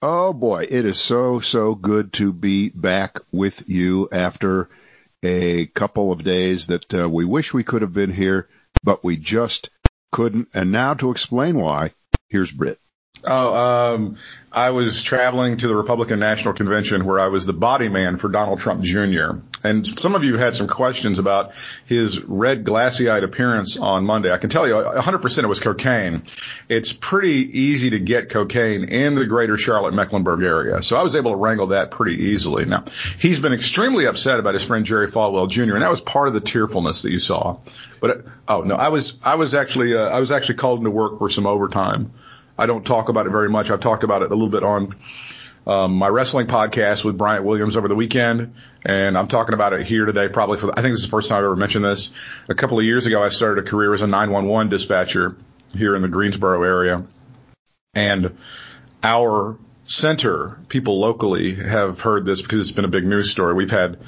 Oh boy, it is so, so good to be back with you after a couple of days that uh, we wish we could have been here, but we just couldn't. And now to explain why, here's Britt. Oh, um, I was traveling to the Republican National Convention where I was the body man for Donald Trump Jr. And some of you had some questions about his red glassy-eyed appearance on Monday. I can tell you 100% it was cocaine. It's pretty easy to get cocaine in the greater Charlotte Mecklenburg area. So I was able to wrangle that pretty easily. Now, he's been extremely upset about his friend Jerry Falwell Jr. and that was part of the tearfulness that you saw. But, oh no, I was, I was actually, uh, I was actually called into work for some overtime. I don't talk about it very much. I've talked about it a little bit on um, my wrestling podcast with Bryant Williams over the weekend, and I'm talking about it here today. Probably for I think this is the first time I've ever mentioned this. A couple of years ago, I started a career as a 911 dispatcher here in the Greensboro area, and our center people locally have heard this because it's been a big news story. We've had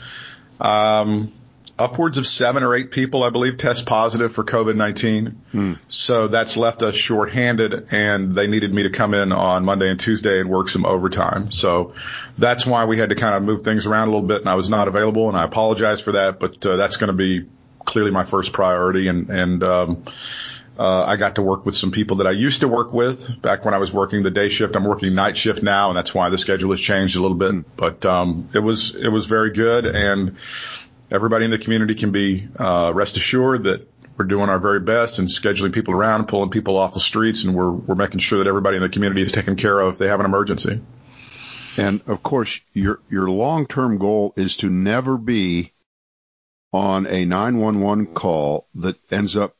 um, upwards of seven or eight people, I believe, test positive for COVID-19. Hmm. So that's left us shorthanded and they needed me to come in on Monday and Tuesday and work some overtime. So that's why we had to kind of move things around a little bit and I was not available and I apologize for that, but uh, that's going to be clearly my first priority and, and, um, uh, I got to work with some people that I used to work with back when I was working the day shift. I'm working night shift now, and that's why the schedule has changed a little bit. But um, it was it was very good, and everybody in the community can be uh, rest assured that we're doing our very best and scheduling people around, pulling people off the streets, and we're we're making sure that everybody in the community is taken care of if they have an emergency. And of course, your your long term goal is to never be on a 911 call that ends up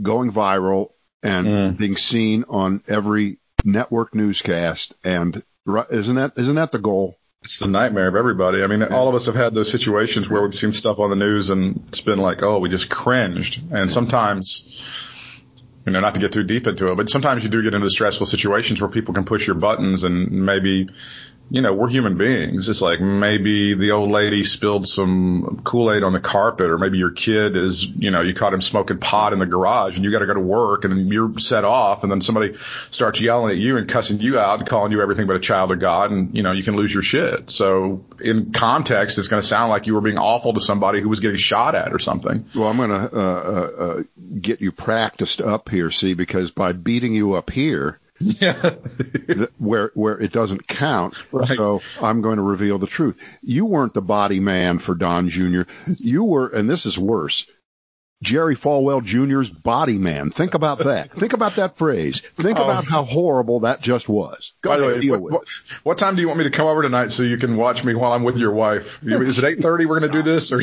going viral and mm. being seen on every network newscast. And isn't that isn't that the goal? It's the nightmare of everybody. I mean, all of us have had those situations where we've seen stuff on the news and it's been like, oh, we just cringed. And sometimes, you know, not to get too deep into it, but sometimes you do get into stressful situations where people can push your buttons and maybe you know, we're human beings. It's like maybe the old lady spilled some Kool-Aid on the carpet or maybe your kid is, you know, you caught him smoking pot in the garage and you got to go to work and you're set off and then somebody starts yelling at you and cussing you out and calling you everything but a child of God and, you know, you can lose your shit. So in context, it's going to sound like you were being awful to somebody who was getting shot at or something. Well, I'm going to, uh, uh, uh, get you practiced up here, see, because by beating you up here, yeah. where where it doesn't count. Right. So I'm going to reveal the truth. You weren't the body man for Don Jr. You were, and this is worse. Jerry Falwell Jr.'s body man. Think about that. Think about that phrase. Think oh. about how horrible that just was. Go By ahead, way, what, what, what, time do you want me to come over tonight so you can watch me while I'm with your wife? Is it 8:30 we're going to do this or?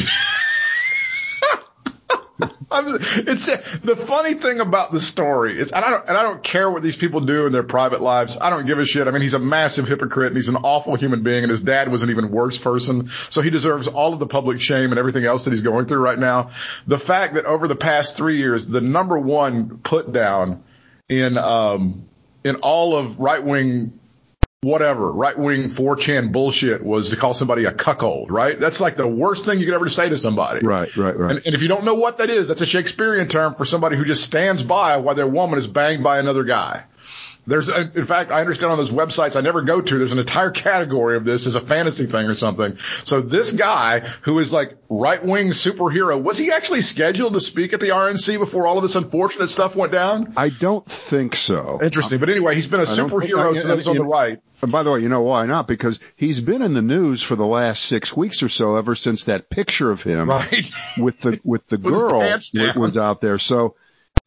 It's the funny thing about the story is, and I don't, and I don't care what these people do in their private lives. I don't give a shit. I mean, he's a massive hypocrite and he's an awful human being and his dad was an even worse person. So he deserves all of the public shame and everything else that he's going through right now. The fact that over the past three years, the number one put down in, um, in all of right wing whatever, right wing 4chan bullshit was to call somebody a cuckold, right? That's like the worst thing you could ever say to somebody. Right, right, right. And, and, if you don't know what that is, that's a Shakespearean term for somebody who just stands by while their woman is banged by another guy. There's, a, in fact, I understand on those websites I never go to, there's an entire category of this as a fantasy thing or something. So this guy who is like right wing superhero, was he actually scheduled to speak at the RNC before all of this unfortunate stuff went down? I don't think so. Interesting. But anyway, he's been a superhero I, to those on the right. And by the way, you know why not? Because he's been in the news for the last six weeks or so, ever since that picture of him right. with the with the girl was out there. So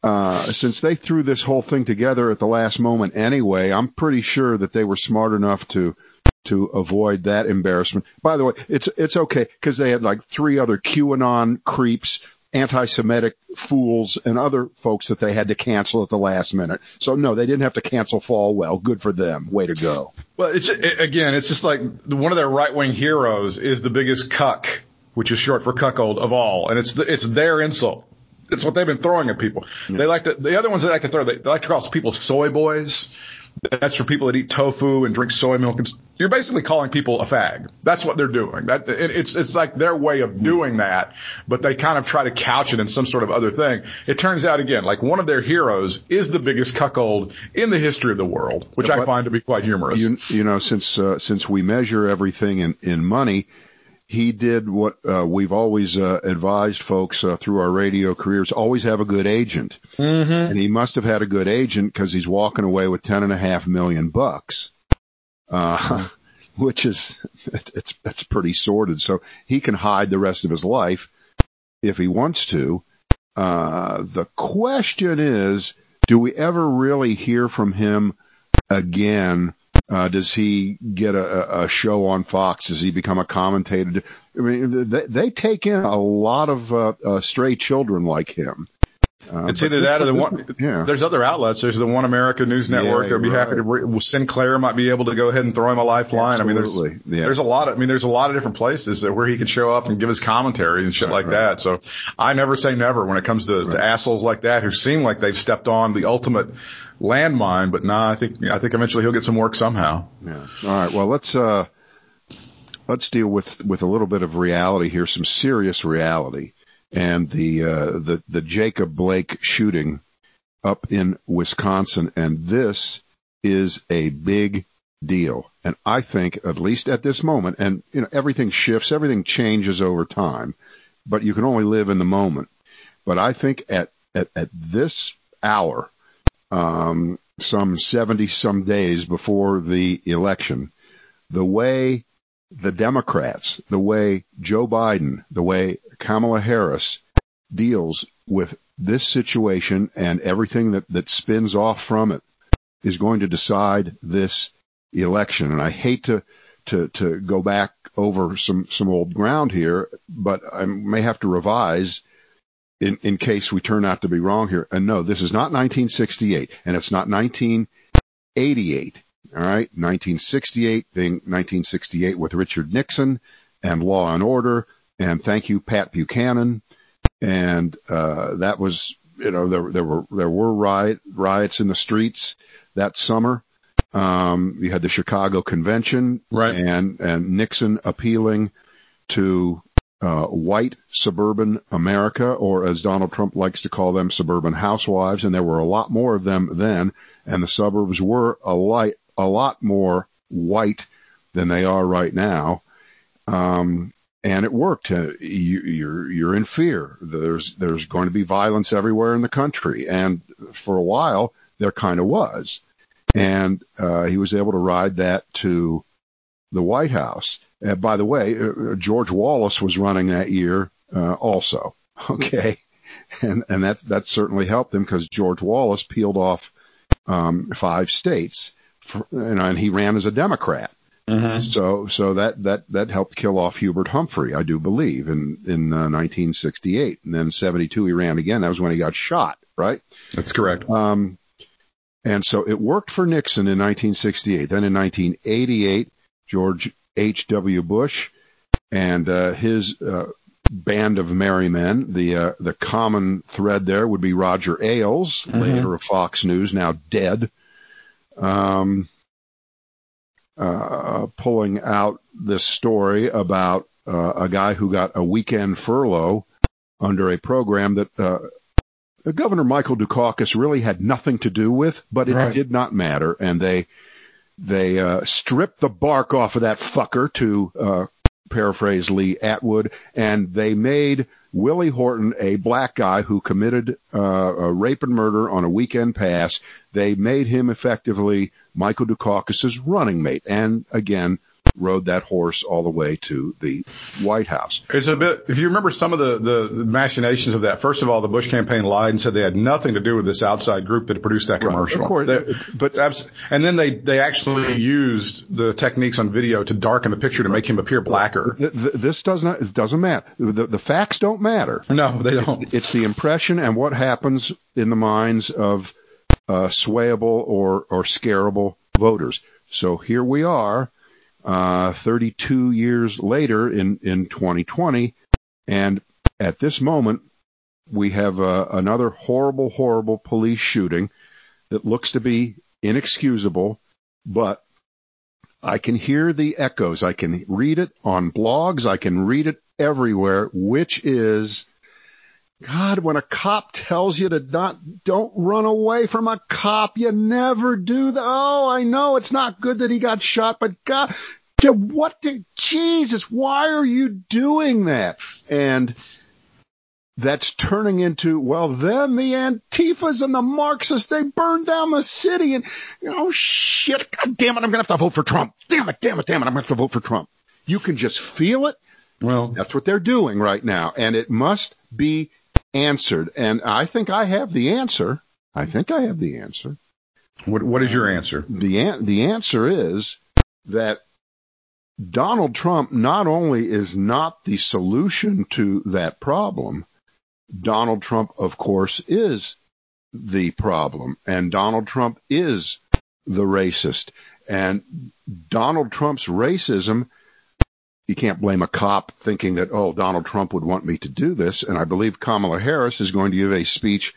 uh, since they threw this whole thing together at the last moment anyway, I'm pretty sure that they were smart enough to to avoid that embarrassment. By the way, it's it's okay because they had like three other QAnon creeps, anti-Semitic fools, and other folks that they had to cancel at the last minute. So no, they didn't have to cancel Falwell. Good for them. Way to go. Well, it's again, it's just like one of their right-wing heroes is the biggest cuck, which is short for cuckold of all, and it's the, it's their insult. It's what they've been throwing at people. Yeah. They like to, the other ones they like to throw, they, they like to call people soy boys. That's for people that eat tofu and drink soy milk. You're basically calling people a fag. That's what they're doing. That, it, it's, it's like their way of doing that, but they kind of try to couch it in some sort of other thing. It turns out again, like one of their heroes is the biggest cuckold in the history of the world, which I find to be quite humorous. You, you know, since, uh, since we measure everything in, in money, he did what uh, we've always uh, advised folks uh, through our radio careers: always have a good agent. Mm-hmm. And he must have had a good agent because he's walking away with ten and a half million bucks, uh, which is it's it's pretty sordid. So he can hide the rest of his life if he wants to. Uh, the question is, do we ever really hear from him again? Uh, does he get a, a show on Fox? Does he become a commentator? I mean, they, they take in a lot of uh, uh, stray children like him. Uh, it's either that or the one. Yeah. There's other outlets. There's the One America News Network. Yeah, I'd be right. happy to. Re- Sinclair might be able to go ahead and throw him a lifeline. Absolutely. I mean, there's yeah. there's a lot. Of, I mean, there's a lot of different places that where he can show up and give his commentary and shit right, like right. that. So I never say never when it comes to, to assholes like that who seem like they've stepped on the ultimate landmine. But nah, I think I think eventually he'll get some work somehow. Yeah. All right. Well, let's uh let's deal with with a little bit of reality here, some serious reality and the uh, the the Jacob Blake shooting up in Wisconsin, and this is a big deal. And I think, at least at this moment, and you know everything shifts, everything changes over time, but you can only live in the moment. But I think at at, at this hour, um, some seventy some days before the election, the way the Democrats, the way Joe Biden, the way Kamala Harris deals with this situation and everything that, that spins off from it is going to decide this election. And I hate to, to, to go back over some, some old ground here, but I may have to revise in, in case we turn out to be wrong here. And no, this is not 1968 and it's not 1988. All right. 1968 being 1968 with Richard Nixon and Law and Order. And thank you, Pat Buchanan. And, uh, that was, you know, there, there were, there were riot, riots in the streets that summer. Um, you had the Chicago convention right. and, and Nixon appealing to, uh, white suburban America, or as Donald Trump likes to call them, suburban housewives. And there were a lot more of them then. And the suburbs were a light, a lot more white than they are right now. Um, and it worked. Uh, you, you're you're in fear. There's there's going to be violence everywhere in the country, and for a while there kind of was. And uh, he was able to ride that to the White House. Uh, by the way, uh, George Wallace was running that year uh, also. Okay, and and that that certainly helped him because George Wallace peeled off um, five states for, and he ran as a Democrat. Mm-hmm. So, so that, that, that helped kill off Hubert Humphrey, I do believe, in, in uh, 1968. And then 72 he ran again. That was when he got shot, right? That's correct. Um, and so it worked for Nixon in 1968. Then in 1988, George H.W. Bush and, uh, his, uh, band of merry men. The, uh, the common thread there would be Roger Ailes, mm-hmm. later of Fox News, now dead um, uh, pulling out this story about uh, a guy who got a weekend furlough under a program that uh, Governor Michael Dukakis really had nothing to do with, but it right. did not matter, and they they uh, stripped the bark off of that fucker to uh, paraphrase Lee Atwater, and they made Willie Horton, a black guy who committed uh, a rape and murder on a weekend pass, they made him effectively Michael Dukakis's running mate. And again, rode that horse all the way to the White House. It's a bit, if you remember some of the, the, machinations of that, first of all, the Bush campaign lied and said they had nothing to do with this outside group that produced that commercial. Right, of course. They, but, and then they, they actually used the techniques on video to darken the picture to make him appear blacker. This does not, it doesn't matter. The, the facts don't matter. No, they don't. It's the impression and what happens in the minds of, uh, swayable or, or scarable voters. So here we are uh, 32 years later in, in 2020. And at this moment, we have uh, another horrible, horrible police shooting that looks to be inexcusable, but I can hear the echoes. I can read it on blogs. I can read it everywhere, which is God, when a cop tells you to not, don't run away from a cop, you never do that. Oh, I know it's not good that he got shot, but God, what did, Jesus, why are you doing that? And that's turning into, well, then the Antifas and the Marxists, they burned down the city and, oh shit, God damn it, I'm going to have to vote for Trump. Damn it, damn it, damn it, I'm going to have to vote for Trump. You can just feel it. Well, that's what they're doing right now. And it must be answered. And I think I have the answer. I think I have the answer. What, what is your answer? The, the answer is that Donald Trump not only is not the solution to that problem, Donald Trump, of course, is the problem. And Donald Trump is the racist. And Donald Trump's racism, you can't blame a cop thinking that, oh, Donald Trump would want me to do this. And I believe Kamala Harris is going to give a speech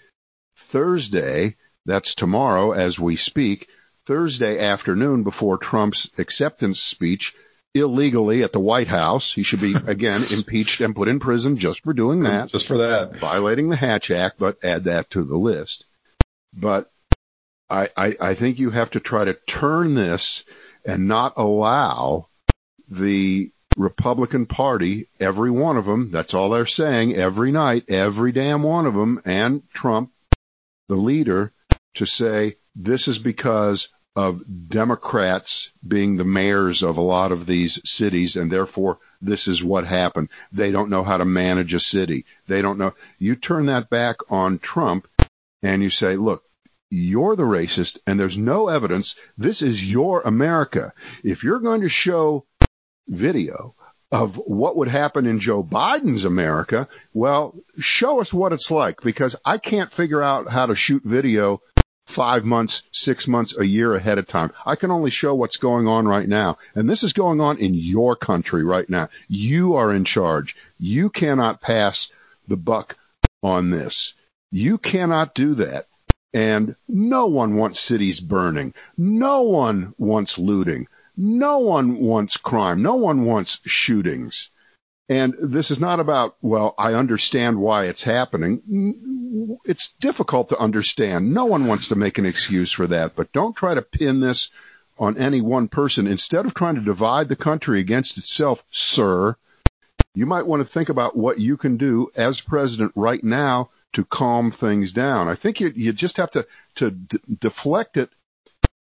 Thursday. That's tomorrow as we speak. Thursday afternoon before Trump's acceptance speech illegally at the White House. He should be again impeached and put in prison just for doing that. Just for that. Violating the Hatch Act, but add that to the list. But I, I, I think you have to try to turn this and not allow the Republican Party, every one of them, that's all they're saying every night, every damn one of them, and Trump, the leader, to say this is because of Democrats being the mayors of a lot of these cities, and therefore this is what happened. They don't know how to manage a city. They don't know. You turn that back on Trump and you say, look, you're the racist and there's no evidence. This is your America. If you're going to show video of what would happen in Joe Biden's America, well, show us what it's like because I can't figure out how to shoot video five months, six months, a year ahead of time. I can only show what's going on right now. And this is going on in your country right now. You are in charge. You cannot pass the buck on this. You cannot do that. And no one wants cities burning. No one wants looting. No one wants crime. No one wants shootings. And this is not about, well, I understand why it's happening. It's difficult to understand. No one wants to make an excuse for that, but don't try to pin this on any one person. Instead of trying to divide the country against itself, sir, you might want to think about what you can do as president right now to calm things down. I think you, you just have to, to d- deflect it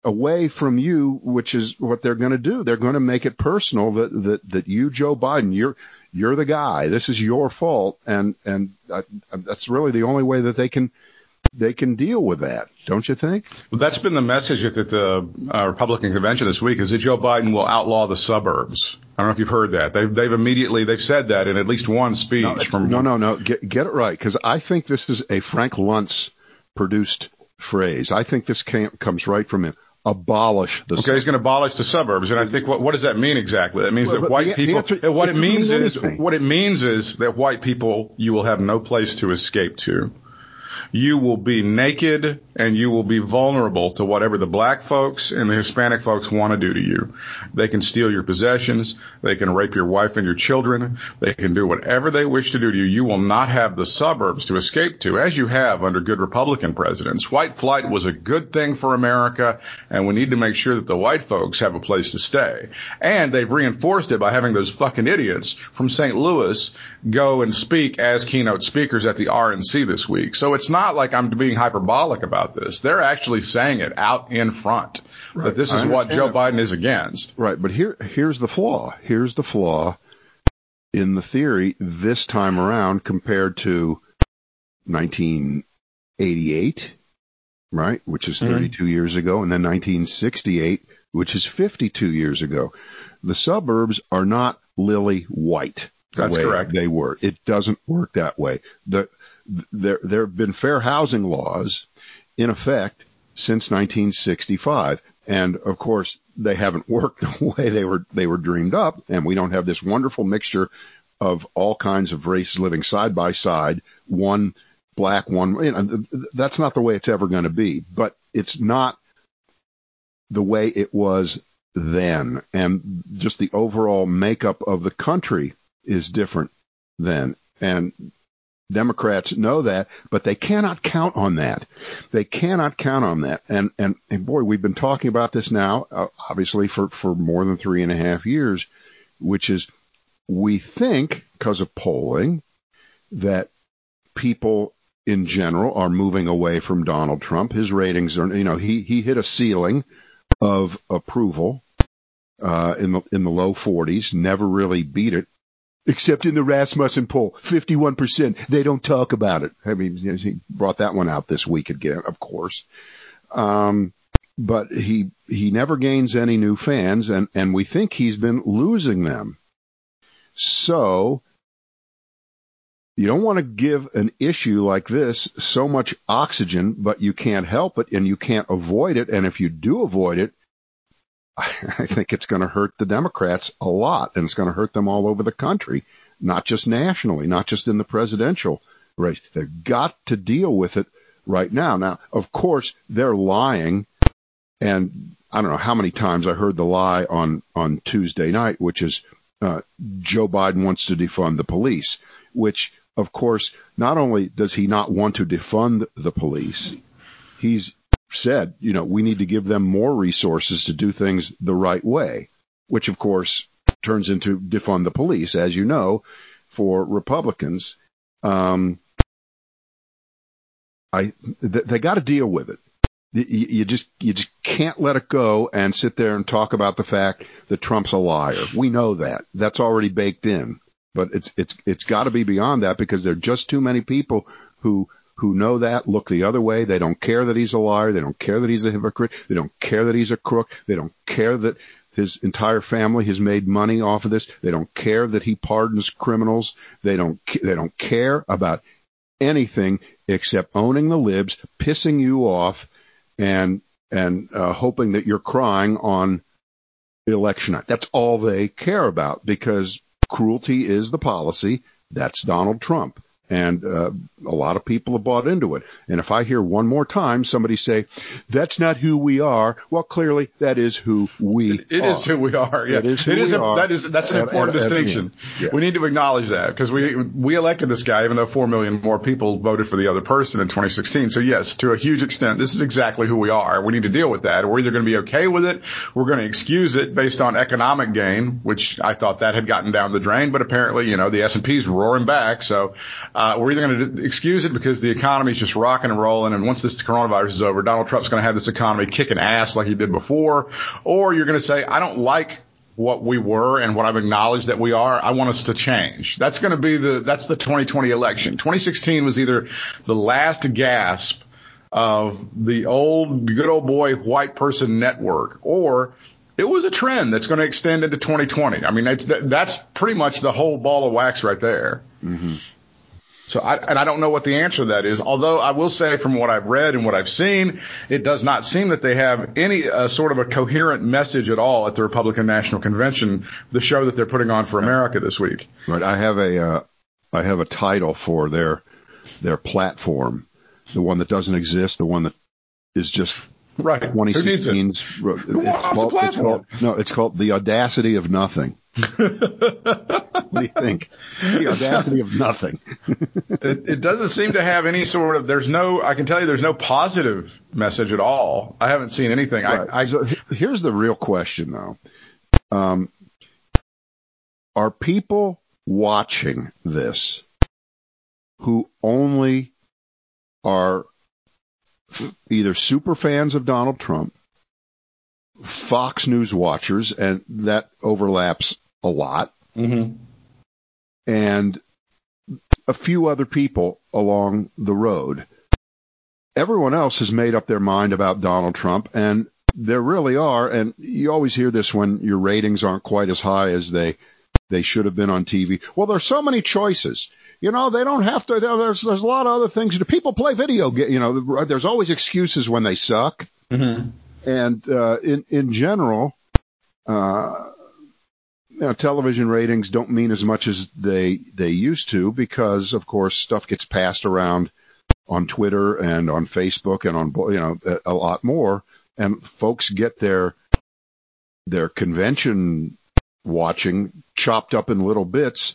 away from you, which is what they're going to do. They're going to make it personal that, that, that you, Joe Biden, you're, you're the guy. This is your fault. And, and I, that's really the only way that they can, they can deal with that, don't you think? Well, that's been the message at the uh, Republican convention this week: is that Joe Biden will outlaw the suburbs. I don't know if you've heard that. They've they've immediately they've said that in at least one speech. No, from no, no, no. Get get it right, because I think this is a Frank Luntz produced phrase. I think this came, comes right from him abolish the. Okay, suburbs. he's going to abolish the suburbs, and I think what what does that mean exactly? That means well, that white the, people. The answer, what it, it means is what it means is that white people you will have no place to escape to you will be naked and you will be vulnerable to whatever the black folks and the Hispanic folks want to do to you. They can steal your possessions. They can rape your wife and your children. They can do whatever they wish to do to you. You will not have the suburbs to escape to as you have under good Republican presidents. White flight was a good thing for America and we need to make sure that the white folks have a place to stay. And they've reinforced it by having those fucking idiots from St. Louis go and speak as keynote speakers at the RNC this week. So it's not like I'm being hyperbolic about this. They're actually saying it out in front right. that this is what Joe. Biden is against. Right. But here, here's the flaw. Here's the flaw in the theory this time around compared to 1988, right? Which is mm-hmm. 32 mm-hmm. years ago and then 1968, which is 52 years ago. The suburbs are not lily white. That's correct. They were. It doesn't work that way. The there there have been fair housing laws in effect since 1965, and of course they haven't worked the way they were they were dreamed up, and we don't have this wonderful mixture of all kinds of races living side by side, one black, one. You know, that's not the way it's ever going to be. But it's not the way it was then. And just the overall makeup of the country is different then. And Democrats know that, but they cannot count on that. They cannot count on that. And, and, and boy, we've been talking about this now, uh, obviously for, for more than three and a half years, which is we think because of polling that people in general are moving away from Donald Trump. His ratings are, you know, he, he hit a ceiling of approval, uh, in the, in the low 40s, never really beat it except in the Rasmussen poll, 51%. They don't talk about it. I mean, he brought that one out this week again, of course. Um, but he, he never gains any new fans and, and we think he's been losing them. So you don't want to give an issue like this so much oxygen, but you can't help it and you can't avoid it. And if you do avoid it, I think it's going to hurt the Democrats a lot and it's going to hurt them all over the country, not just nationally, not just in the presidential race. They've got to deal with it right now. Now, of course, they're lying and I don't know how many times I heard the lie on, on Tuesday night, which is, uh, Joe Biden wants to defund the police, which of course, not only does he not want to defund the police, he's said, you know, we need to give them more resources to do things the right way, which of course turns into defund the police, as you know, for Republicans. Um, I, th- they got to deal with it. You, you just, you just can't let it go and sit there and talk about the fact that Trump's a liar. We know that. That's already baked in. But it's, it's, it's got to be beyond that because there are just too many people who who know that look the other way. They don't care that he's a liar. They don't care that he's a hypocrite. They don't care that he's a crook. They don't care that his entire family has made money off of this. They don't care that he pardons criminals. They don't, they don't care about anything except owning the libs, pissing you off and, and, uh, hoping that you're crying on election night. That's all they care about because cruelty is the policy. That's Donald Trump and uh, a lot of people have bought into it. And if I hear one more time somebody say, "That's not who we are," well, clearly that is who we. It, it are. is who we are. Yeah, it is who it is we a, are. That is that's an important distinction. yeah. We need to acknowledge that because we we elected this guy, even though four million more people voted for the other person in 2016. So yes, to a huge extent, this is exactly who we are. We need to deal with that. We're either going to be okay with it, we're going to excuse it based on economic gain, which I thought that had gotten down the drain, but apparently, you know, the S&P is roaring back. So uh, we're either going to excuse it because the economy is just rocking and rolling, and once this coronavirus is over, Donald Trump's going to have this economy kicking ass like he did before, or you're going to say, I don't like what we were and what I've acknowledged that we are. I want us to change. That's going to be the that's the 2020 election. 2016 was either the last gasp of the old good old boy white person network, or it was a trend that's going to extend into 2020. I mean, that's that's pretty much the whole ball of wax right there. Mm-hmm. So I, and I don't know what the answer to that is. Although I will say from what I've read and what I've seen, it does not seem that they have any uh, sort of a coherent message at all at the Republican National Convention, the show that they're putting on for America this week. Right. I have a, uh, I have a title for their, their platform, the one that doesn't exist, the one that is just right. 2016's. Who needs it? Who it's called, it's called, no, it's called the audacity of nothing. what do you think? The audacity of nothing. it, it, doesn't seem to have any sort of. There's no. I can tell you, there's no positive message at all. I haven't seen anything. Right. I, I so here's the real question, though. Um, are people watching this who only are either super fans of Donald Trump, Fox News watchers, and that overlaps a lot. Mm-hmm. And a few other people along the road. Everyone else has made up their mind about Donald Trump and there really are, and you always hear this when your ratings aren't quite as high as they they should have been on TV. Well, there's so many choices. You know, they don't have to. There's there's a lot of other things. People play video. You know, there's always excuses when they suck. Mm-hmm. And uh, in in general, uh, you know, television ratings don't mean as much as they they used to because, of course, stuff gets passed around on Twitter and on Facebook and on you know a lot more and folks get their their convention watching chopped up in little bits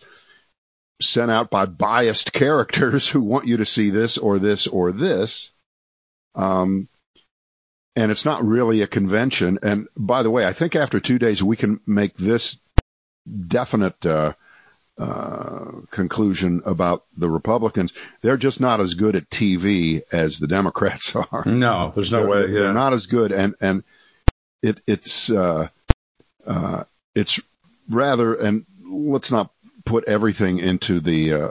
sent out by biased characters who want you to see this or this or this. Um, and it's not really a convention. And by the way, I think after two days we can make this definite uh, uh, conclusion about the Republicans. They're just not as good at TV as the Democrats are. No, there's no they're, way. Yeah. They're not as good, and and it it's uh, uh, it's rather and let's not put everything into the uh,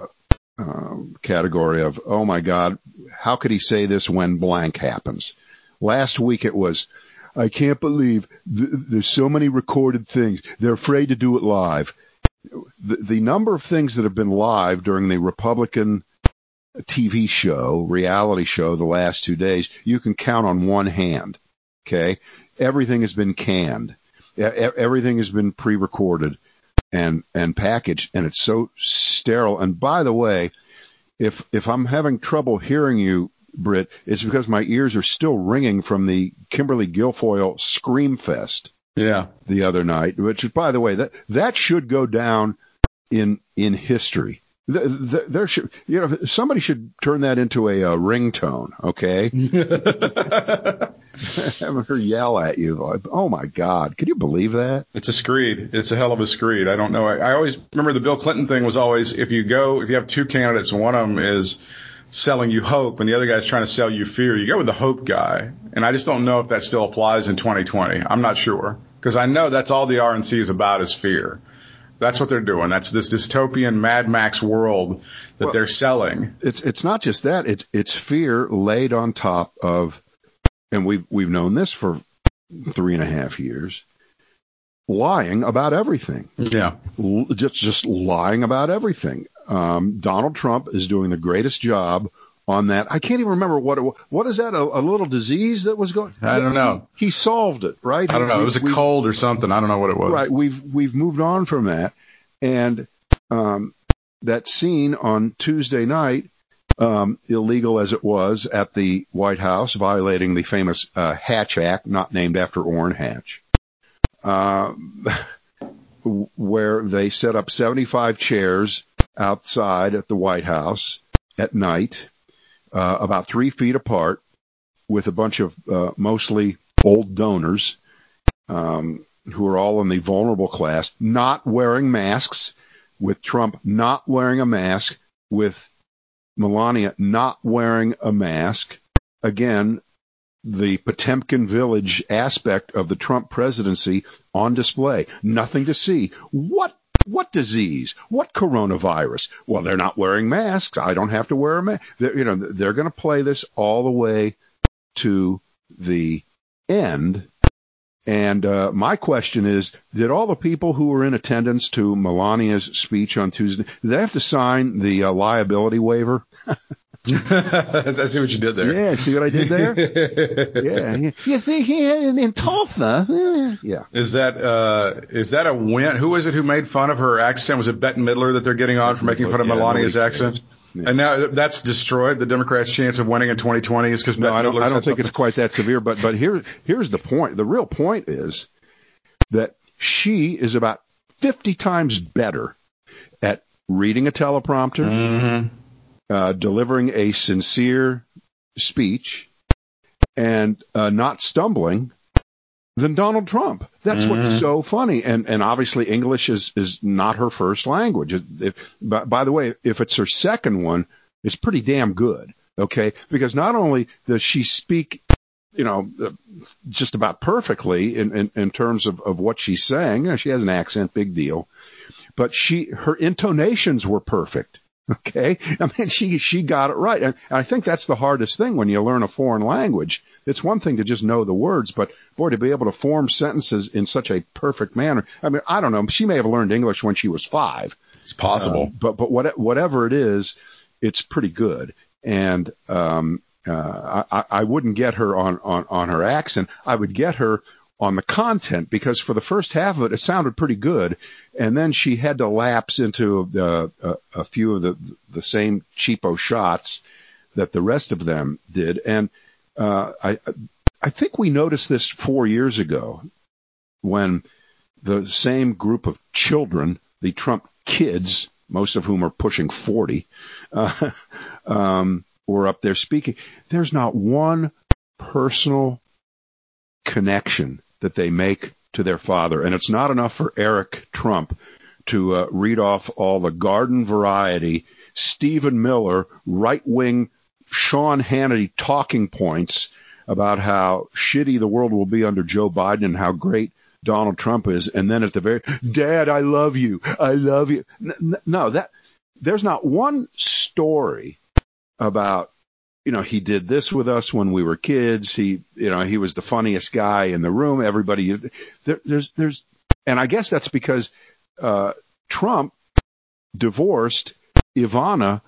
uh, category of oh my God, how could he say this when blank happens? Last week it was. I can't believe th- there's so many recorded things. They're afraid to do it live the, the number of things that have been live during the Republican TV show, reality show, the last two days, you can count on one hand. Okay. Everything has been canned. Everything has been pre-recorded and, and packaged and it's so sterile. And by the way, if, if I'm having trouble hearing you, Britt, it's because my ears are still ringing from the Kimberly Guilfoyle Scream Fest. Yeah. The other night, which by the way, that that should go down in in history. There should, you know, somebody should turn that into a, a ringtone. Okay. Having her yell at you, like, oh my God, can you believe that? It's a screed. It's a hell of a screed. I don't know. I, I always remember the Bill Clinton thing was always if you go, if you have two candidates and one of them is selling you hope and the other guy's trying to sell you fear, you go with the hope guy. And I just don't know if that still applies in 2020. I'm not sure because I know that's all the RNC is about is fear. That's what they're doing. That's this dystopian Mad Max world that well, they're selling. It's it's not just that. It's it's fear laid on top of, and we've we've known this for three and a half years. Lying about everything. Yeah. just just lying about everything. Um, Donald Trump is doing the greatest job on that. I can't even remember what it was. What is that? A, a little disease that was going? I don't know. He, he solved it, right? I don't know. It was a cold or something. I don't know what it was. Right. We've we've moved on from that, and um, that scene on Tuesday night, um, illegal as it was at the White House, violating the famous uh, Hatch Act, not named after Orrin Hatch. Uh, where they set up 75 chairs outside at the White House at night uh, about three feet apart with a bunch of uh, mostly old donors um, who are all in the vulnerable class, not wearing masks, with Trump not wearing a mask, with Melania not wearing a mask. Again, the Potemkin village aspect of the Trump presidency on display. Nothing to see. What what disease? What coronavirus? Well, they're not wearing masks. I don't have to wear a mask. They're, you know, they're going to play this all the way to the end. And uh, my question is, did all the people who were in attendance to Melania's speech on Tuesday, did they have to sign the uh, liability waiver? I see what you did there. Yeah, see what I did there? yeah. You think in Tulsa? Yeah. Is that uh is that a win? Who is it who made fun of her accent? Was it Bette Midler that they're getting on for making fun of yeah, Melania's accent? Yeah. And now that's destroyed the Democrats' chance of winning in 2020 is because no, I don't. I don't think something. it's quite that severe. But but here here's the point. The real point is that she is about 50 times better at reading a teleprompter. Mm-hmm uh, delivering a sincere speech and uh, not stumbling than Donald Trump. That's mm-hmm. what's so funny. And and obviously English is is not her first language. If, by, by the way, if it's her second one, it's pretty damn good. Okay, because not only does she speak, you know, uh, just about perfectly in in, in terms of of what she's saying. You know, she has an accent, big deal, but she her intonations were perfect. Okay. I mean, she, she got it right. And I think that's the hardest thing when you learn a foreign language. It's one thing to just know the words, but boy, to be able to form sentences in such a perfect manner. I mean, I don't know. She may have learned English when she was five. It's possible. Uh, but, but what, whatever it is, it's pretty good. And, um, uh, I, I wouldn't get her on, on, on her accent. I would get her on the content because for the first half of it, it sounded pretty good. And then she had to lapse into uh, a, a few of the, the same cheapo shots that the rest of them did. And, uh, I, I think we noticed this four years ago when the same group of children, the Trump kids, most of whom are pushing 40, uh, um, were up there speaking. There's not one personal connection that they make to their father. And it's not enough for Eric Trump to uh, read off all the garden variety, Stephen Miller, right wing Sean Hannity talking points about how shitty the world will be under Joe Biden and how great Donald Trump is. And then at the very, Dad, I love you. I love you. No, that, there's not one story about you know, he did this with us when we were kids. He, you know, he was the funniest guy in the room. Everybody, there, there's, there's, and I guess that's because, uh, Trump divorced Ivana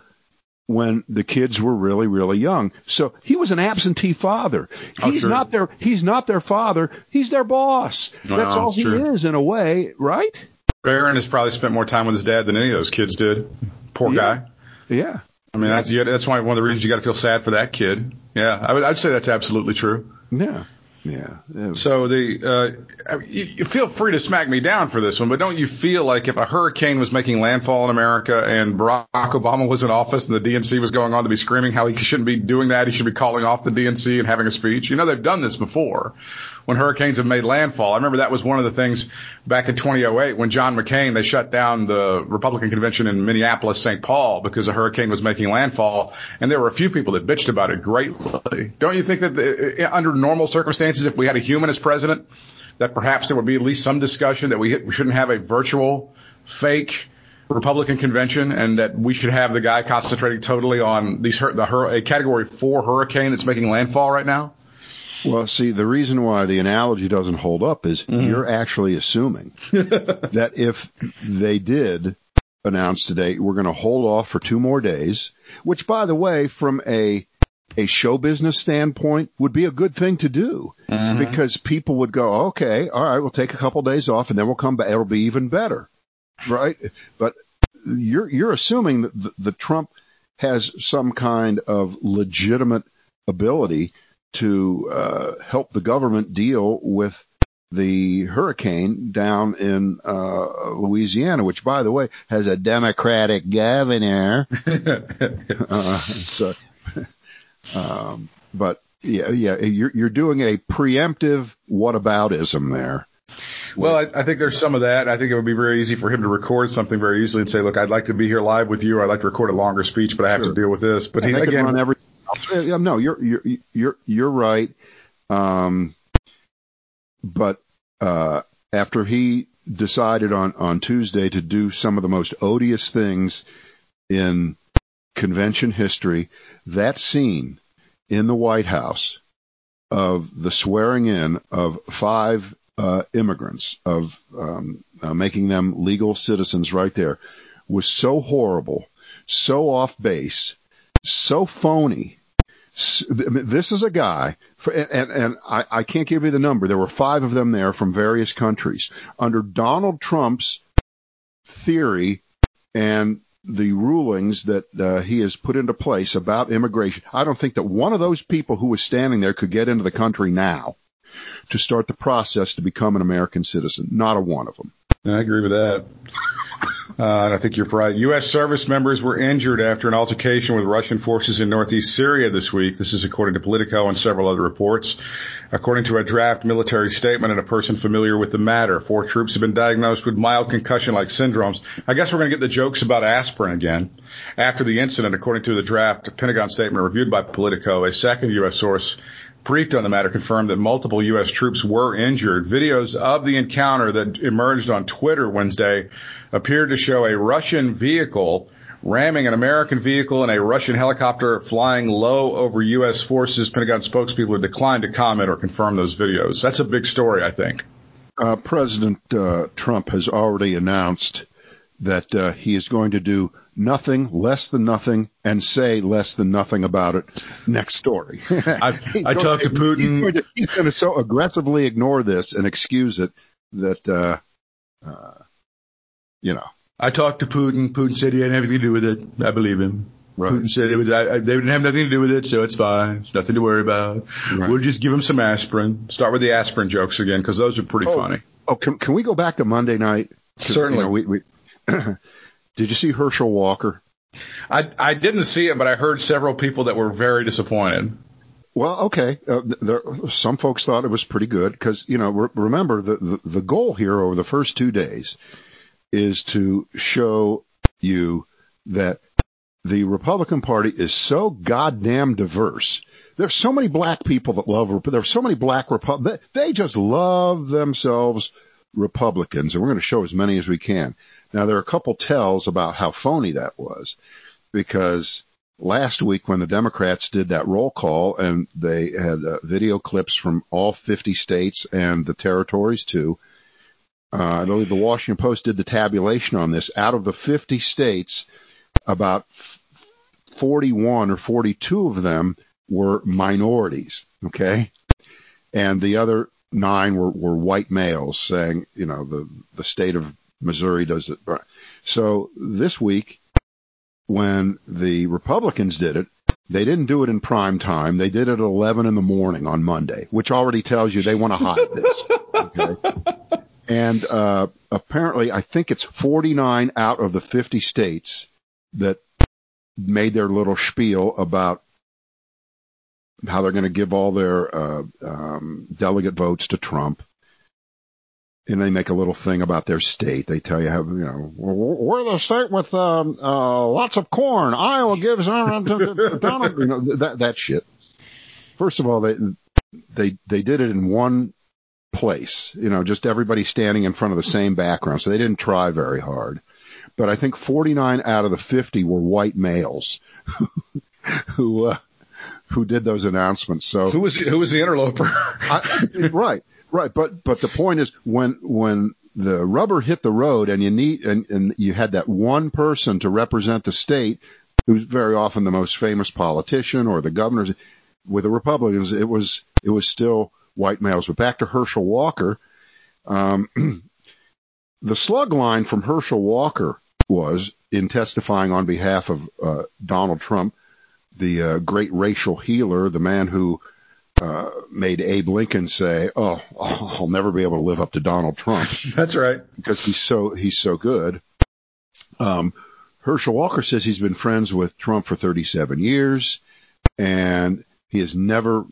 when the kids were really, really young. So he was an absentee father. Oh, he's not their, he's not their father. He's their boss. Well, that's all he true. is in a way, right? Barron has probably spent more time with his dad than any of those kids did. Poor yeah. guy. Yeah. I mean, that's, that's why one of the reasons you got to feel sad for that kid. Yeah, I would, I'd say that's absolutely true. Yeah. Yeah. yeah. So the uh, you, you feel free to smack me down for this one, but don't you feel like if a hurricane was making landfall in America and Barack Obama was in office and the DNC was going on to be screaming how he shouldn't be doing that, he should be calling off the DNC and having a speech? You know they've done this before when hurricanes have made landfall. I remember that was one of the things back in 2008 when John McCain, they shut down the Republican convention in Minneapolis, St. Paul because a hurricane was making landfall. And there were a few people that bitched about it greatly. Don't you think that the, under normal circumstances, if we had a human as president, that perhaps there would be at least some discussion that we, we shouldn't have a virtual fake Republican convention and that we should have the guy concentrating totally on these the a category four hurricane that's making landfall right now? Well, see, the reason why the analogy doesn't hold up is mm-hmm. you're actually assuming that if they did announce today, we're going to hold off for two more days, which by the way, from a a show business standpoint would be a good thing to do mm-hmm. because people would go, okay, all right, we'll take a couple days off and then we'll come back. It'll be even better. Right. But you're, you're assuming that the, the Trump has some kind of legitimate ability to uh, help the government deal with the hurricane down in uh, Louisiana, which, by the way, has a Democratic governor. uh, so, um, but yeah, yeah, you're you're doing a preemptive whataboutism there. Well, I, I, think there's some of that. I think it would be very easy for him to record something very easily and say, "Look, I'd like to be here live with you. I'd like to record a longer speech, but I have sure. to deal with this." But he again, every no, you're you're you're you're right. Um, but uh, after he decided on on Tuesday to do some of the most odious things in convention history, that scene in the White House of the swearing in of five uh, immigrants, of um, uh, making them legal citizens right there, was so horrible, so off base, so phony this is a guy, and, and I, I can't give you the number. There were five of them there from various countries. Under Donald Trump's theory and the rulings that uh, he has put into place about immigration, I don't think that one of those people who was standing there could get into the country now to start the process to become an American citizen. Not a one of them. I agree with that. Uh, and I think you're right. U.S. service members were injured after an altercation with Russian forces in northeast Syria this week. This is according to Politico and several other reports. According to a draft military statement and a person familiar with the matter, four troops have been diagnosed with mild concussion-like syndromes. I guess we're going to get the jokes about aspirin again. After the incident, according to the draft Pentagon statement reviewed by Politico, a second U.S. source briefed on the matter confirmed that multiple U.S. troops were injured. Videos of the encounter that emerged on Twitter Wednesday appeared to show a Russian vehicle ramming an American vehicle and a Russian helicopter flying low over U.S. forces. Pentagon spokespeople have declined to comment or confirm those videos. That's a big story, I think. Uh, President uh, Trump has already announced that uh, he is going to do nothing, less than nothing, and say less than nothing about it. Next story. I, I talked to Putin. He's going to, he's going to, so aggressively ignore this and excuse it that, uh, uh, you know. I talked to Putin. Putin said he had anything to do with it. I believe him. Right. Putin said it was, I, they didn't have nothing to do with it, so it's fine. It's nothing to worry about. Right. We'll just give them some aspirin. Start with the aspirin jokes again, because those are pretty oh, funny. Oh, can, can we go back to Monday night? Certainly. You know, we, we did you see Herschel Walker? I, I didn't see it, but I heard several people that were very disappointed. Well, okay. Uh, there, some folks thought it was pretty good because, you know, re- remember the, the, the goal here over the first two days is to show you that the Republican Party is so goddamn diverse. There's so many black people that love, there's so many black Republicans, they just love themselves Republicans, and we're going to show as many as we can. Now, there are a couple tells about how phony that was, because last week when the Democrats did that roll call and they had uh, video clips from all 50 states and the territories too, uh, I believe the Washington Post did the tabulation on this. Out of the 50 states, about 41 or 42 of them were minorities. Okay. And the other nine were, were white males saying, you know, the, the state of Missouri does it. So this week, when the Republicans did it, they didn't do it in prime time. They did it at 11 in the morning on Monday, which already tells you they want to hide this. Okay. And, uh, apparently I think it's 49 out of the 50 states that made their little spiel about how they're going to give all their uh, um, delegate votes to Trump. And they make a little thing about their state. They tell you how, you know, we're the state with um, uh, lots of corn. Iowa gives Donald, you know, that that shit. First of all, they they they did it in one place, you know, just everybody standing in front of the same background. So they didn't try very hard. But I think 49 out of the 50 were white males who uh, who did those announcements. So who was who was the interloper? I, right, right. But but the point is when when the rubber hit the road and you need and, and you had that one person to represent the state who's very often the most famous politician or the governors with the Republicans, it was it was still white males. But back to Herschel Walker, um, the slug line from Herschel Walker was in testifying on behalf of uh, Donald Trump the uh, great racial healer, the man who uh, made Abe Lincoln say, "Oh, I'll never be able to live up to Donald Trump." That's right, because he's so he's so good. Um, Herschel Walker says he's been friends with Trump for 37 years, and he has never,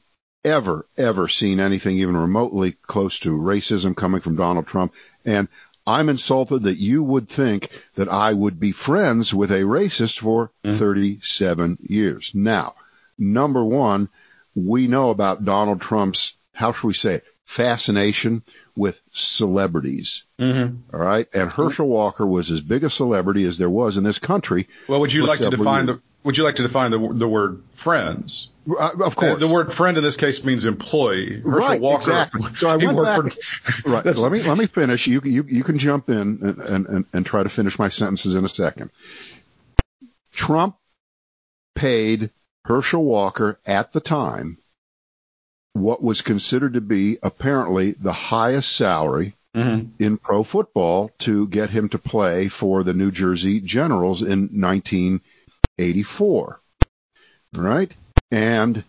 ever, ever seen anything even remotely close to racism coming from Donald Trump. And I'm insulted that you would think that I would be friends with a racist for mm-hmm. 37 years. Now, number one, we know about Donald Trump's, how should we say it, fascination with celebrities. Mm-hmm. All right. And Herschel Walker was as big a celebrity as there was in this country. Well, would you like to define the, would you like to define the, the word friends? Uh, of course. The, the, word friend in this case means employee. Herschel right, Walker, exactly. So I went back. For, right. let me let me finish. You you you can jump in and, and and and try to finish my sentences in a second. Trump paid Herschel Walker at the time what was considered to be apparently the highest salary mm-hmm. in pro football to get him to play for the New Jersey Generals in 1984. Right? And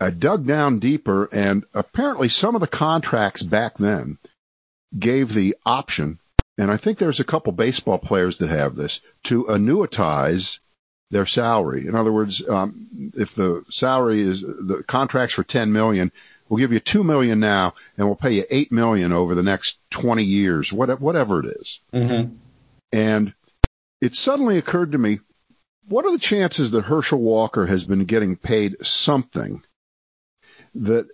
I dug down deeper and apparently some of the contracts back then gave the option, and I think there's a couple baseball players that have this, to annuitize their salary. In other words, um, if the salary is the contracts for 10 million, we'll give you 2 million now and we'll pay you 8 million over the next 20 years, whatever it is. Mm-hmm. And it suddenly occurred to me, what are the chances that Herschel Walker has been getting paid something that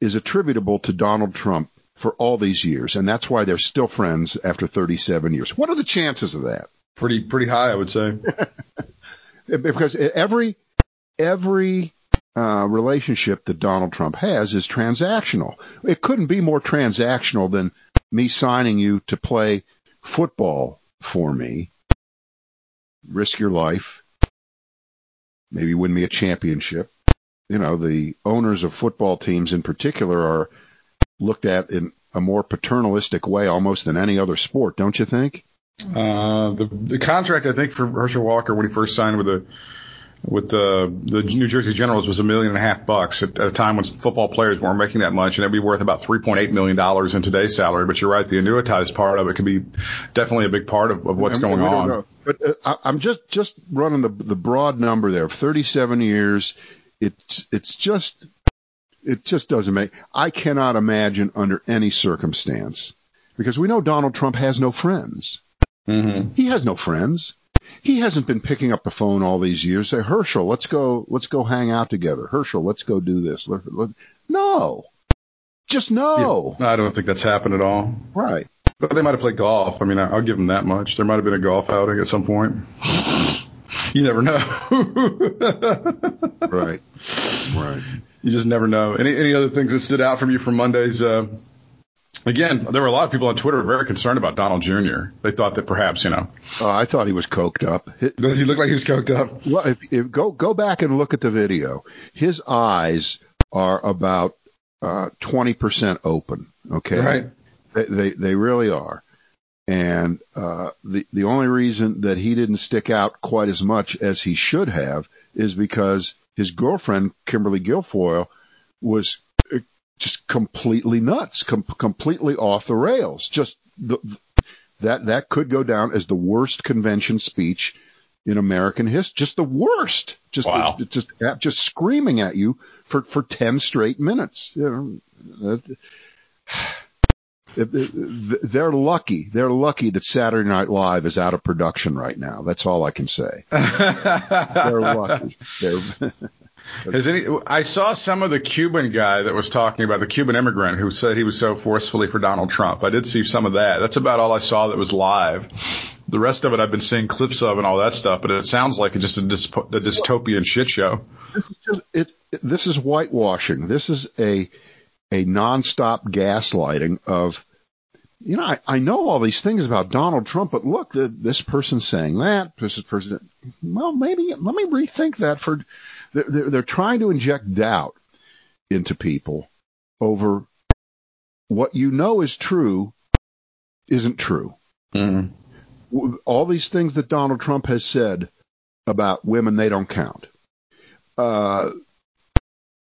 is attributable to Donald Trump for all these years? And that's why they're still friends after 37 years. What are the chances of that? Pretty, pretty high, I would say. because every, every, uh, relationship that Donald Trump has is transactional. It couldn't be more transactional than me signing you to play football for me risk your life, maybe win me a championship. You know, the owners of football teams in particular are looked at in a more paternalistic way almost than any other sport, don't you think? Uh, the the contract I think for Herschel Walker when he first signed with the with the the New Jersey Generals was a million and a half bucks at, at a time when football players weren't making that much, and it'd be worth about three point eight million dollars in today's salary. But you're right, the annuitized part of it could be definitely a big part of, of what's going on. But uh, I'm just just running the the broad number there. 37 years. It's it's just it just doesn't make. I cannot imagine under any circumstance because we know Donald Trump has no friends. Mm-hmm. He has no friends. He hasn't been picking up the phone all these years. Say, Herschel, let's go, let's go hang out together. Herschel, let's go do this. No, just no. Yeah, I don't think that's happened at all. Right. But they might have played golf. I mean, I'll give them that much. There might have been a golf outing at some point. You never know. right. Right. You just never know. Any any other things that stood out from you from Monday's uh, Again, there were a lot of people on Twitter very concerned about Donald Jr. They thought that perhaps, you know. Oh, I thought he was coked up. Does he look like he was coked up? Well, if, if go go back and look at the video. His eyes are about uh, twenty uh, percent open. Okay, right? They they, they really are. And uh, the the only reason that he didn't stick out quite as much as he should have is because his girlfriend Kimberly Guilfoyle was just completely nuts, com- completely off the rails. Just the, that that could go down as the worst convention speech in American history. Just the worst. Just wow. just just screaming at you for for ten straight minutes. You know, they're lucky. They're lucky that Saturday Night Live is out of production right now. That's all I can say. they're lucky. They're has any? I saw some of the Cuban guy that was talking about the Cuban immigrant who said he was so forcefully for Donald Trump. I did see some of that. That's about all I saw that was live. The rest of it I've been seeing clips of and all that stuff, but it sounds like just a, a dystopian shit show. This is it. This is whitewashing. This is a a nonstop gaslighting of you know, I, I know all these things about Donald Trump, but look, the, this person's saying that, this person, well, maybe, let me rethink that for, they're, they're trying to inject doubt into people over what you know is true isn't true. Mm-hmm. All these things that Donald Trump has said about women, they don't count. Uh,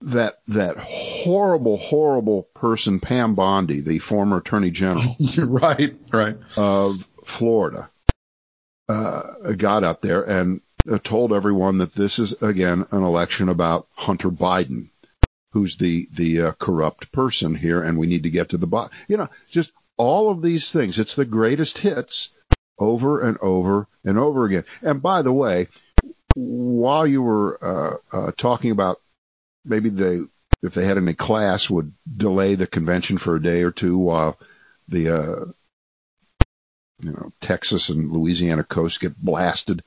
that that horrible, horrible person, Pam Bondi, the former Attorney General, right, right, of Florida, uh, got up there and told everyone that this is again an election about Hunter Biden, who's the the uh, corrupt person here, and we need to get to the bottom. You know, just all of these things. It's the greatest hits over and over and over again. And by the way, while you were uh, uh, talking about maybe they, if they had any class, would delay the convention for a day or two while the uh, you know Texas and Louisiana coast get blasted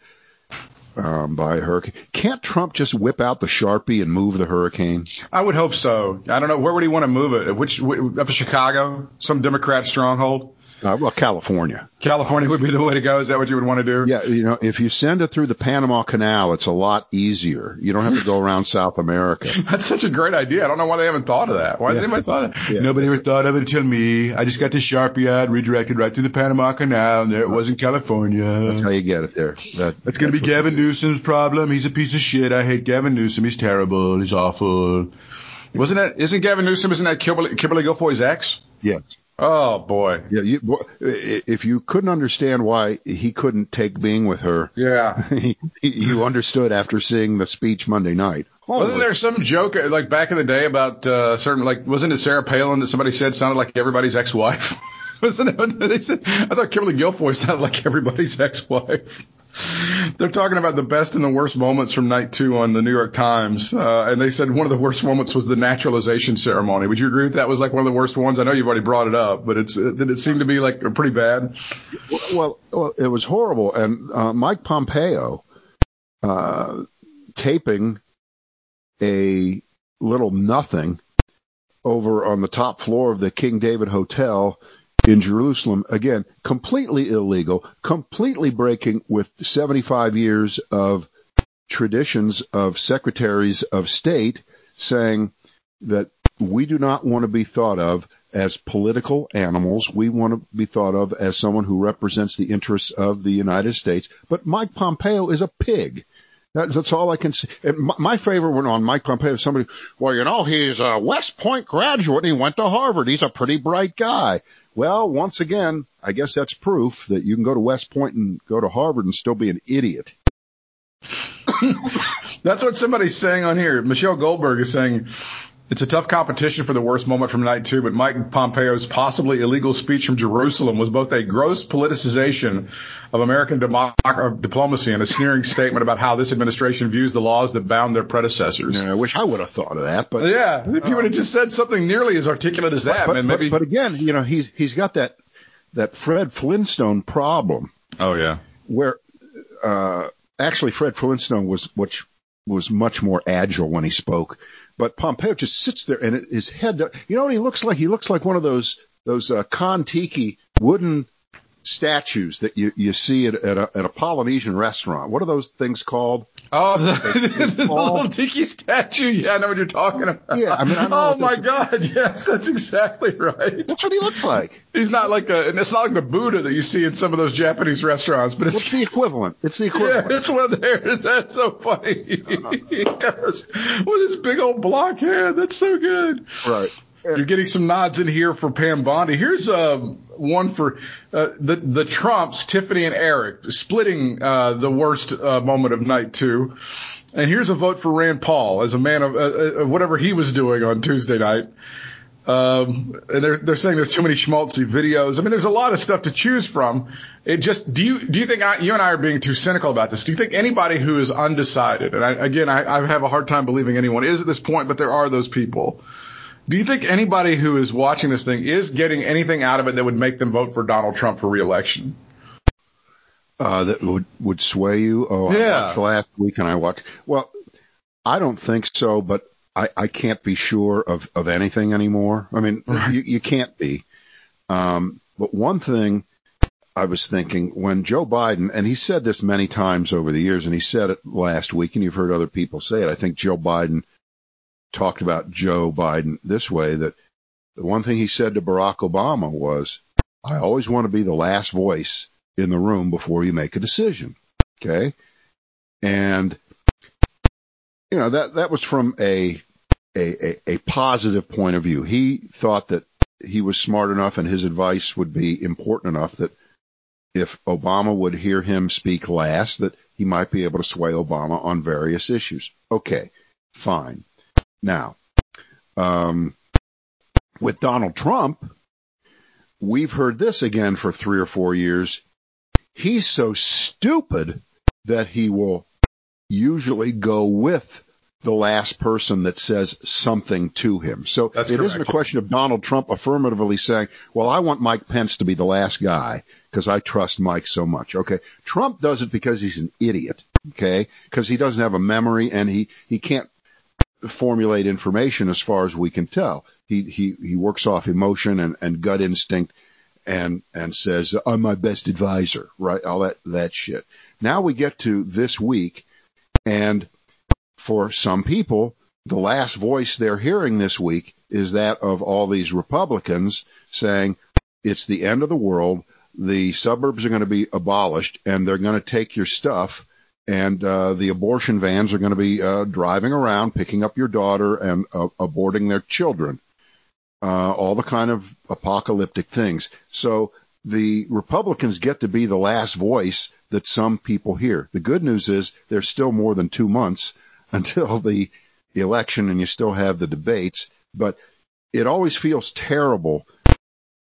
um, by a hurricane. Can't Trump just whip out the sharpie and move the hurricane? I would hope so. I don't know where would he want to move it. Which up to Chicago, some Democrat stronghold. Uh, well, California. California would be the way to go. Is that what you would want to do? Yeah, you know, if you send it through the Panama Canal, it's a lot easier. You don't have to go around South America. That's such a great idea. I don't know why they haven't thought of that. Why yeah. has anybody thought of that? Yeah. Nobody ever thought of it until me. I just got the Sharpie out, redirected right through the Panama Canal, and there it was in California. That's how you get it there. That, that's going to be Gavin Newsom's problem. He's a piece of shit. I hate Gavin Newsom. He's terrible. He's awful. Wasn't that, isn't Gavin Newsom, isn't that Kimberly, Kimberly Guilfoyle's ex? Yes. Oh boy. Yeah, you, if you couldn't understand why he couldn't take being with her, yeah, you understood after seeing the speech Monday night. Holy. Wasn't there some joke like back in the day about uh, certain like wasn't it Sarah Palin that somebody said sounded like everybody's ex-wife? it? They said, I thought Kimberly Guilfoyle sounded like everybody's ex-wife. They're talking about the best and the worst moments from night two on the New York Times, uh, and they said one of the worst moments was the naturalization ceremony. Would you agree with that? Was like one of the worst ones. I know you've already brought it up, but it's did it seem to be like pretty bad? Well, well it was horrible. And uh, Mike Pompeo uh, taping a little nothing over on the top floor of the King David Hotel in Jerusalem, again, completely illegal, completely breaking with 75 years of traditions of secretaries of state saying that we do not want to be thought of as political animals. We want to be thought of as someone who represents the interests of the United States. But Mike Pompeo is a pig. that's all I can say. My, my favorite one on Mike Pompeo is somebody, well, you know, he's a West Point graduate he went to Harvard. He's a pretty bright guy. Well, once again, I guess that's proof that you can go to West Point and go to Harvard and still be an idiot. That's what somebody's saying on here. Michelle Goldberg is saying it's a tough competition for the worst moment from night two, but Mike Pompeo's possibly illegal speech from Jerusalem was both a gross politicization of American diplomacy and a sneering statement about how this administration views the laws that bound their predecessors. Yeah, I wish I would have thought of that, but yeah, if you would have just said something nearly as articulate as that, but, man, maybe. But, but again, you know, he's he's got that that Fred Flintstone problem. Oh yeah, where uh, actually Fred Flintstone was which was much more agile when he spoke. But Pompeo just sits there and his head, you know what he looks like? He looks like one of those, those, uh, Kon-Tiki wooden statues that you, you see at, at, a, at a Polynesian restaurant. What are those things called? Oh, the, the little tiki statue. Yeah, I know what you're talking about. Yeah, I mean, I oh my God, yes, that's exactly right. That's what he looks like. He's not like a, and it's not like the Buddha that you see in some of those Japanese restaurants, but it's What's the equivalent. It's the equivalent. Yeah, it's one there. That's so funny. Uh-huh. with his big old block head. That's so good. Right. You're getting some nods in here for Pam Bondi. Here's uh, one for uh, the the Trumps, Tiffany and Eric, splitting uh, the worst uh, moment of night two. And here's a vote for Rand Paul as a man of uh, uh, whatever he was doing on Tuesday night. Um, and they're they're saying there's too many schmaltzy videos. I mean, there's a lot of stuff to choose from. It just do you do you think I, you and I are being too cynical about this? Do you think anybody who is undecided, and I, again, I, I have a hard time believing anyone is at this point, but there are those people do you think anybody who is watching this thing is getting anything out of it that would make them vote for Donald Trump for reelection? Uh, that would, would sway you? Oh, yeah. I last week and I watched. Well, I don't think so, but I, I can't be sure of, of anything anymore. I mean, right. you, you can't be. Um, but one thing I was thinking when Joe Biden, and he said this many times over the years, and he said it last week, and you've heard other people say it. I think Joe Biden talked about Joe Biden this way that the one thing he said to Barack Obama was, I always want to be the last voice in the room before you make a decision. Okay. And, you know, that, that was from a, a, a, a positive point of view. He thought that he was smart enough and his advice would be important enough that if Obama would hear him speak last, that he might be able to sway Obama on various issues. Okay, fine. Now, um, with Donald Trump, we've heard this again for three or four years. He's so stupid that he will usually go with the last person that says something to him. So That's it not a question of Donald Trump affirmatively saying, well, I want Mike Pence to be the last guy because I trust Mike so much. Okay. Trump does it because he's an idiot. Okay. Because he doesn't have a memory and he, he can't formulate information as far as we can tell. He, he, he works off emotion and, and gut instinct and, and says, I'm my best advisor, right? All that, that shit. Now we get to this week and for some people, the last voice they're hearing this week is that of all these Republicans saying it's the end of the world. The suburbs are going to be abolished and they're going to take your stuff and uh, the abortion vans are going to be uh, driving around, picking up your daughter and uh, aborting their children. Uh, all the kind of apocalyptic things. So the Republicans get to be the last voice that some people hear. The good news is there's still more than two months until the election, and you still have the debates. But it always feels terrible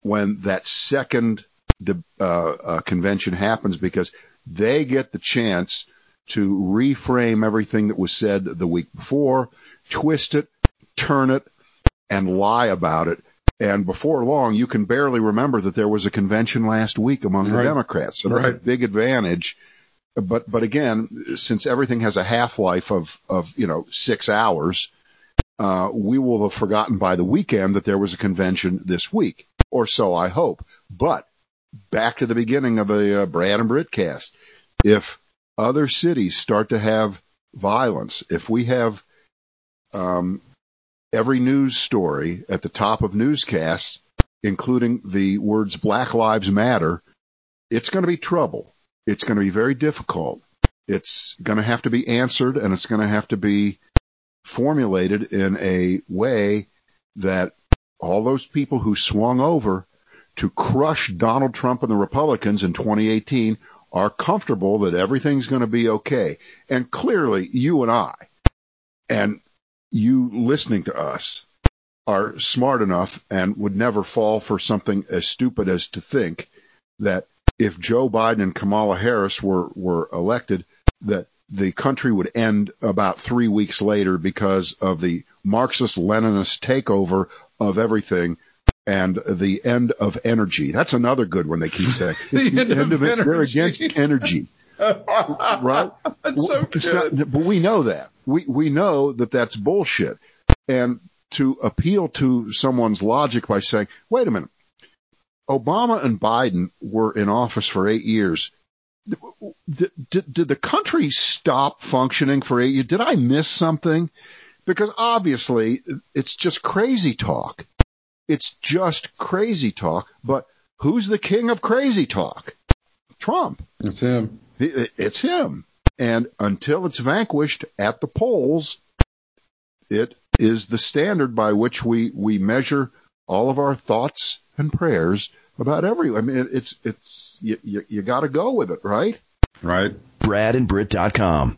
when that second uh, uh, convention happens because they get the chance to reframe everything that was said the week before, twist it, turn it, and lie about it. And before long, you can barely remember that there was a convention last week among right. the Democrats. So right. that's a big advantage. But, but again, since everything has a half-life of, of, you know, six hours, uh, we will have forgotten by the weekend that there was a convention this week, or so I hope. But back to the beginning of the uh, Brad and Brit cast. If other cities start to have violence, if we have um, every news story at the top of newscasts including the words Black Lives Matter, it's going to be trouble. It's going to be very difficult. It's going to have to be answered and it's going to have to be formulated in a way that all those people who swung over to crush Donald Trump and the Republicans in 2018 are comfortable that everything's going to be okay. And clearly, you and I, and you listening to us, are smart enough and would never fall for something as stupid as to think that if Joe Biden and Kamala Harris were, were elected, that the country would end about three weeks later because of the Marxist Leninist takeover of everything and the end of energy. That's another good one they keep saying. the, the, end, end, of, it. They're against energy. right? That's so good. Not, but we know that. We, we know that that's bullshit. And to appeal to someone's logic by saying, wait a minute, Obama and Biden were in office for eight years. Did, did, did the country stop functioning for eight years? Did I miss something? Because obviously it's just crazy talk. It's just crazy talk. But who's the king of crazy talk? Trump. It's him. It's him. And until it's vanquished at the polls, it is the standard by which we, we measure all of our thoughts and prayers about every, I mean, it's, it's, you, you, you gotta go with it, right? Right. BradandBrit.com.